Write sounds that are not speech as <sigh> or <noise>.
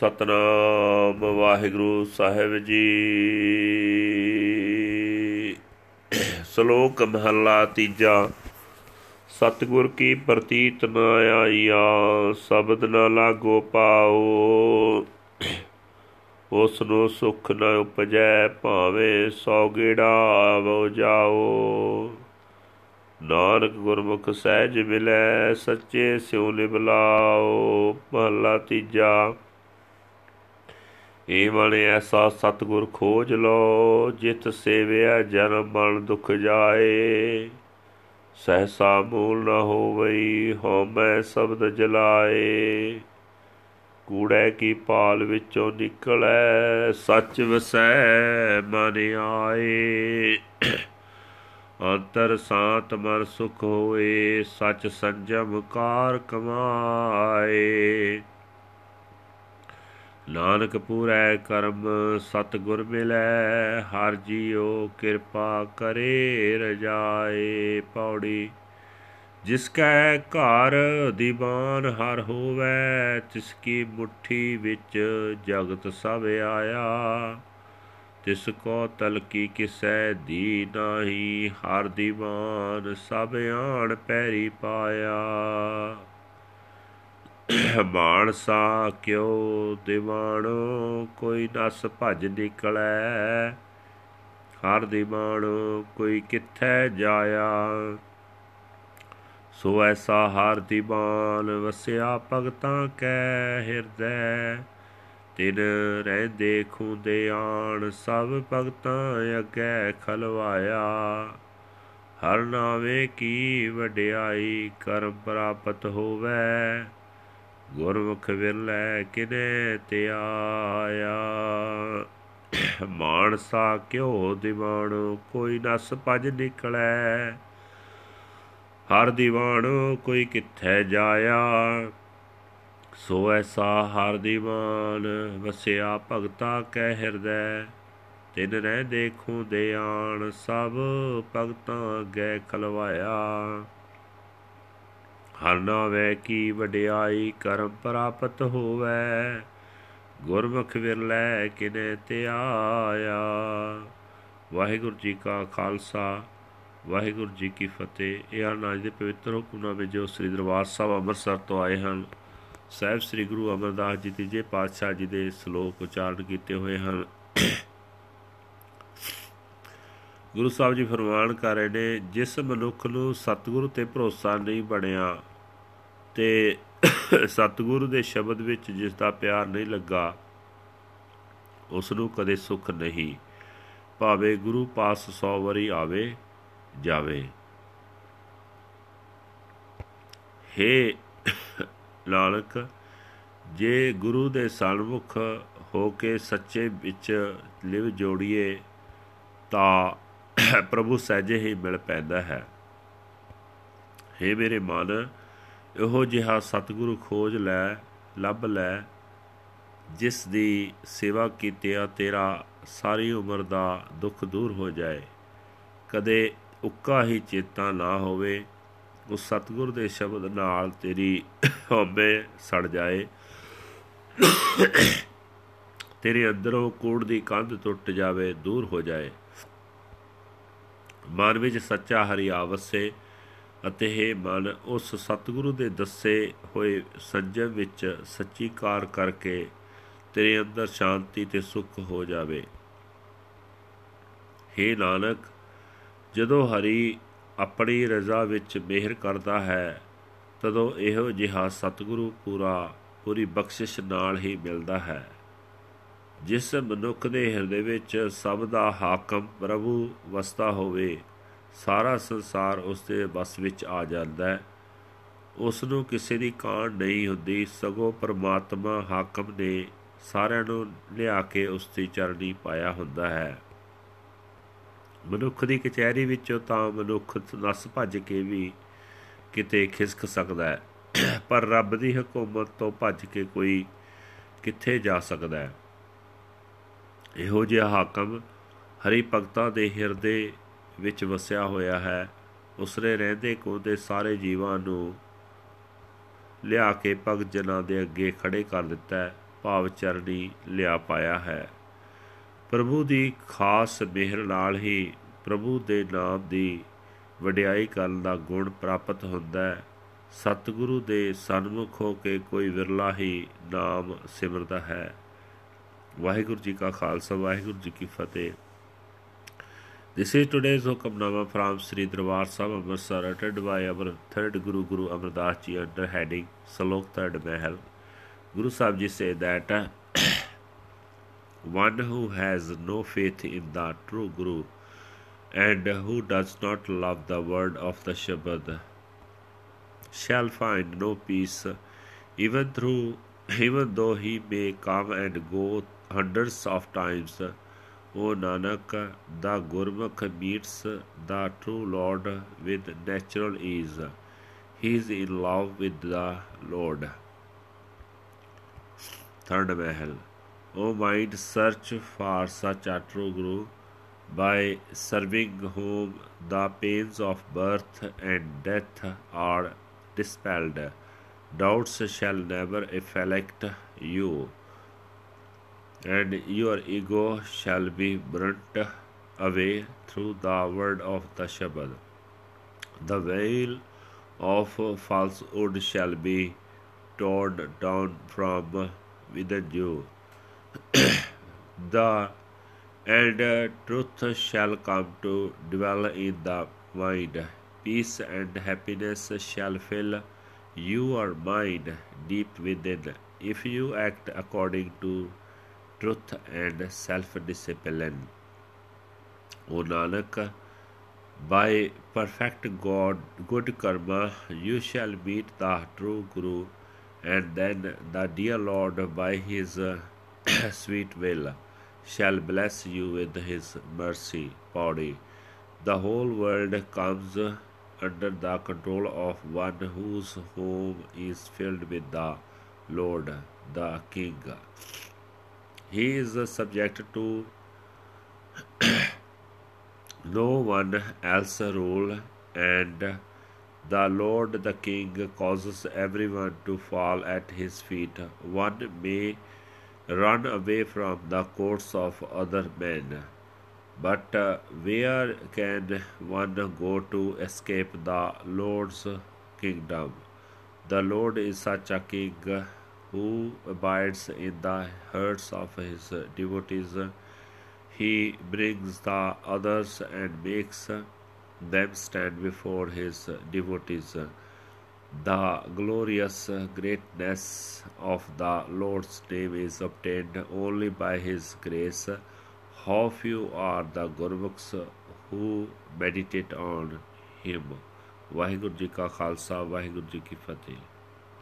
ਸਤਨਾਮ ਵਾਹਿਗੁਰੂ ਸਾਹਿਬ ਜੀ। ਸ਼ਲੋਕ ਮਹਲਾ ਤੀਜਾ। ਸਤਿਗੁਰ ਕੀ ਪ੍ਰਤੀਤ ਨ ਆਈਆ, ਸ਼ਬਦ ਨ ਲਾਗੋ ਪਾਓ। ਉਸ ਨੂੰ ਸੁਖ ਨ ਉਪਜੈ, ਭਾਵੇਂ ਸੌ ਗੇੜਾ ਆਵੋ ਜਾਓ। ਨਾਨਕ ਗੁਰਮੁਖ ਸਹਿਜ ਮਿਲੈ, ਸੱਚੇ ਸਿਉ ਲਿਬਲਾਓ ਮਹਲਾ ਤੀਜਾ। ਏ ਮਨ ਐਸਾ ਸਤਗੁਰ ਖੋਜ ਲੋ ਜਿਤ ਸੇਵਿਆ ਜਨਮ ਮਨ ਦੁਖ ਜਾਏ। ਸਹਸਾ ਮੂਲ ਨ ਹੋਵਈ, ਹਉਮੈ ਸ਼ਬਦ ਜਲਾਏ। ਕੂੜੇ ਕੀ ਪਾਲ ਵਿੱਚੋਂ ਨਿਕਲੈ, ਸੱਚ ਵਸੈ ਮਨ ਆਏ। ਅੰਤਰ ਸਾਤ ਮਨ ਸੁਖ ਹੋਏ, ਸੱਚ ਸੰਜਮ ਕਾਰ ਕਮਾਏ। ਨਾਨਕ ਪੂਰੈ ਕਰਮ ਸਤ ਗੁਰ ਮਿਲੈ, ਹਰ ਜੀਉ ਕਿਰਪਾ ਕਰੇ ਰਜਾਏ ਪੌੜੀ। ਜਿਸ ਕੈ ਘਰ ਦੀਵਾਨ ਹਰ ਹੋਵੇ, ਤਿਸ ਕੀ ਮੁਠੀ ਵਿੱਚ ਜਗਤ ਸਭ ਆਇਆ। ਤਿਸ ਕੋ ਤਲਕੀ ਕਿਸੈ ਦੀ ਨਾਹੀ, ਹਰ ਦੀਵਾਨ ਸਭ ਆਣ ਪੈਰੀ ਪਾਇਆ। ਮਾਨਸਾ ਕਿਉ ਦੀਵਾਣੋ ਕੋਈ ਨਸ ਭਜ ਨਿਕਲੈ। ਹਰ ਦੀਵਾਣੋ ਕੋਈ ਕਿੱਥੈ ਜਾਇਆ। ਸੋ ਐਸਾ ਹਰ ਦੀਵਾਨ ਵਸਿਆ ਭਗਤਾਂ ਕੈ ਹਿਰਦੈ। ਤਿਨ ਰਹਿੰਦੇ ਖੁੰਦੇ ਆਣ, ਸਭ ਭਗਤਾਂ ਅਗੇ ਖਲਵਾਇਆ। ਹਰ ਨਾਵੇ ਕੀ ਵਡਿਆਈ, ਕਰਮ ਪ੍ਰਾਪਤ ਹੋਵੇ। ਗੁਰਮੁਖ ਵਿਰਲੇ ਕਿਨੇ ਤੇ ਆਇਆ? ਮਾਨਸਾ ਕਿਉ ਦੀਵਾਨ ਕੋਈ ਨਸ ਭਜ ਨਿਕਲੈ? ਹਰ ਦੀਵਾਨ ਕੋਈ ਕਿੱਥੈ ਜਾਇਆ? ਸੋ ਐਸਾ ਹਰ ਦੀਵਾਨ, ਵਸਿਆ ਭਗਤਾ ਕੈ ਹਿਰਦੈ। ਤਿਨ ਰਹਿ ਦੇਖੂ ਦੇ ਆਣ, ਸਭ ਭਗਤਾਂ ਗੈ ਖਲਵਾਇਆ। ਹਰ ਨਾਵੇ ਕੀ ਵਡਿਆਈ ਕਰਮ ਪ੍ਰਾਪਤ ਹੋਵੇ, ਗੁਰਮੁਖ ਵਿਰਲੇ ਕਿਨੇ ਤੇ ਆਇਆ। ਵਾਹਿਗੁਰੂ ਜੀ ਕਾ ਖਾਲਸਾ, ਵਾਹਿਗੁਰੂ ਜੀ ਕੀ ਫਤਿਹ। ਇਹ ਹਨ ਅੱਜ ਦੇ ਪਵਿੱਤਰ ਹੁਕਮਨਾਮੇ ਜੋ ਸ੍ਰੀ ਦਰਬਾਰ ਸਾਹਿਬ ਅੰਮ੍ਰਿਤਸਰ ਤੋਂ ਆਏ ਹਨ, ਸਾਹਿਬ ਸ੍ਰੀ ਗੁਰੂ ਅਮਰਦਾਸ ਜੀ ਤੀਜੇ ਪਾਤਸ਼ਾਹ ਜੀ ਦੇ ਸ਼ਲੋਕ ਉਚਾਰਨ ਕੀਤੇ ਹੋਏ ਹਨ। ਗੁਰੂ ਸਾਹਿਬ ਜੀ ਫਰਮਾਨ ਕਰ ਰਹੇ ਨੇ, ਜਿਸ ਮਨੁੱਖ ਨੂੰ ਸਤਿਗੁਰੂ ਤੇ ਭਰੋਸਾ ਨਹੀਂ ਬਣਿਆ ਤੇ ਸਤਿਗੁਰੂ ਦੇ ਸ਼ਬਦ ਵਿੱਚ ਜਿਸ ਦਾ ਪਿਆਰ ਨਹੀਂ ਲੱਗਾ ਉਸ ਨੂੰ ਕਦੇ ਸੁੱਖ ਨਹੀਂ, ਭਾਵੇਂ ਗੁਰੂ ਪਾਸ 100 ਵਾਰੀ ਆਵੇ, ਜਾਵੇ। ਹੇ ਨਾਨਕ ਜੇ ਗੁਰੂ ਦੇ ਸਨਮੁਖ ਹੋ ਕੇ ਸੱਚੇ ਵਿੱਚ ਲਿਵ ਜੋੜੀਏ, ਤਾਂ ਪ੍ਰਭੂ ਸਹਿਜੇ ਹੀ ਮਿਲ ਪੈਂਦਾ ਹੈ। ਹੇ ਮੇਰੇ ਮਨ ਇਹੋ ਜਿਹਾ ਸਤਿਗੁਰੂ ਖੋਜ ਲੈ, ਲੱਭ ਲੈ, ਜਿਸ ਦੀ ਸੇਵਾ ਕੀਤਿਆ ਤੇਰਾ ਸਾਰੀ ਉਮਰ ਦਾ ਦੁੱਖ ਦੂਰ ਹੋ ਜਾਏ। ਕਦੇ ਉੱਕਾ ਹੀ ਚੇਤਾ ਨਾ ਹੋਵੇ, ਉਸ ਸਤਿਗੁਰ ਦੇ ਸ਼ਬਦ ਨਾਲ ਤੇਰੀ ਹਉਮੈ ਸੜ ਜਾਏ। ਤੇਰੇ ਅੰਦਰੋਂ ਕੋੜ ਦੀ ਕੰਧ ਟੁੱਟ ਜਾਵੇ, ਦੂਰ ਹੋ ਜਾਏ। ਮਨ ਵਿੱਚ ਸੱਚਾ ਹਰੀ ਆਵਸੇ ਅਤੇ ਹੈ ਮਨ ਉਸ ਸਤਿਗੁਰੂ ਦੇ ਦੱਸੇ ਹੋਏ ਸੰਜਮ ਵਿੱਚ ਸੱਚੀ ਕਾਰ ਕਰਕੇ ਤੇਰੇ ਅੰਦਰ ਸ਼ਾਂਤੀ ਤੇ ਸੁੱਖ ਹੋ ਜਾਵੇ। हे ਨਾਨਕ, ਜਦੋਂ ਹਰੀ ਆਪਣੀ ਰਜ਼ਾ ਵਿੱਚ ਮਿਹਰ ਕਰਦਾ ਹੈ, ਤਦੋਂ ਇਹੋ ਜਿਹਾ ਸਤਿਗੁਰੂ ਪੂਰਾ, ਪੂਰੀ ਬਖਸ਼ਿਸ਼ ਨਾਲ ਹੀ ਮਿਲਦਾ ਹੈ। ਜਿਸ ਮਨੁੱਖ ਦੇ ਹਿਰਦੇ ਵਿੱਚ ਸਭ ਦਾ ਹਾਕਮ ਪ੍ਰਭੂ ਵਸਦਾ ਹੋਵੇ ਸਾਰਾ ਸੰਸਾਰ ਉਸ ਦੇ ਬਸ ਵਿੱਚ ਆ ਜਾਂਦਾ ਹੈ। ਉਸ ਨੂੰ ਕਿਸੇ ਦੀ ਕਾਣ ਨਹੀਂ ਹੁੰਦੀ। ਸਗੋਂ ਪਰਮਾਤਮਾ ਹਾਕਮ ਨੇ ਸਾਰਿਆਂ ਨੂੰ ਲਿਆ ਕੇ ਉਸ ਦੀ ਚਰਨੀ ਪਾਇਆ ਹੁੰਦਾ ਹੈ। ਮਨੁੱਖ ਦੀ ਕਚਹਿਰੀ ਵਿੱਚੋਂ ਤਾਂ ਮਨੁੱਖ ਨਸ ਭੱਜ ਕੇ ਵੀ ਕਿਤੇ ਖਿਸਕ ਸਕਦਾ ਹੈ। ਪਰ ਰੱਬ ਦੀ ਹਕੂਮਤ ਤੋਂ ਭੱਜ ਕੇ ਕੋਈ ਕਿੱਥੇ ਜਾ ਸਕਦਾ ਹੈ? ਇਹੋ ਜਿਹਾ ਹਾਕਮ ਹਰੀ ਭਗਤਾਂ ਦੇ ਹਿਰਦੇ ਵਿੱਚ ਵਸਿਆ ਹੋਇਆ ਹੈ ਉਸਰੇ ਰਹਿੰਦੇ ਕੋਦੇ ਸਾਰੇ ਜੀਵਾਂ ਨੂੰ ਲਿਆ ਕੇ ਭਗਤ ਜਨਾਂ ਦੇ ਅੱਗੇ ਖੜੇ ਕਰ ਦਿੱਤਾ ਹੈ, ਭਾਵ ਚਰਨੀ ਲਿਆ ਪਾਇਆ ਹੈ। ਪ੍ਰਭੂ ਦੀ ਖਾਸ ਮਿਹਰ ਨਾਲ ਹੀ ਪ੍ਰਭੂ ਦੇ ਨਾਮ ਦੀ ਵਡਿਆਈ ਕਰਨ ਦਾ ਗੁਣ ਪ੍ਰਾਪਤ ਹੁੰਦਾ ਹੈ। ਸਤਿਗੁਰੂ ਦੇ ਸਨਮੁਖ ਹੋ ਕੇ ਕੋਈ ਵਿਰਲਾ ਹੀ ਨਾਮ ਸਿਮਰਦਾ ਹੈ। ਵਾਹਿਗੁਰੂ ਜੀ ਕਾ ਖਾਲਸਾ, ਵਾਹਿਗੁਰੂ ਜੀ ਕੀ ਫਤਿਹ। This is today's Hukamnama from Sri Darbar Sahib Amritsar uttered by our third Guru Guru Amardas Ji under heading Salok Third Mahal. Guru Sahib Ji say that <clears throat> one who has no faith in the true Guru and who does not love the word of the Shabad shall find no peace even through even though he may come and go hundreds of times O Nanak, the Gurmukh meets the true Lord with natural ease. He is in love with the Lord. Third Mahal. O mind, search for such a true Guru, by serving whom the pains of birth and death are dispelled. Doubts shall never afflict you and your ego shall be burnt away through the word of the Shabad. The veil of falsehood shall be torn down from within you. the and truth shall come to dwell in the mind. Peace and happiness shall fill your mind deep within if you act according to truth and self discipline. O Nanak, by perfect God, good karma, you shall meet the true Guru, and then the dear Lord, by his <clears throat> sweet will, shall bless you with his mercy. Body. The whole world comes under the control of one whose home is filled with the Lord, the King he is subject to <clears throat> no one else rule and the lord the king causes everyone to fall at his feet. One may run away from the courts of other men but uh, where can one go to escape the lord's kingdom? The lord is such a king who abides in the hearts of his devotees. He brings the others and makes them stand before his devotees. The glorious greatness of the Lord's name is obtained only by his grace. How few are the Gurmukhs who meditate on him. Waheguru ji ਕਾ ਖਾਲਸਾ ਵਾਹਿਗੁਰੂ ਜੀ ਕੀ ਫਤਿਹ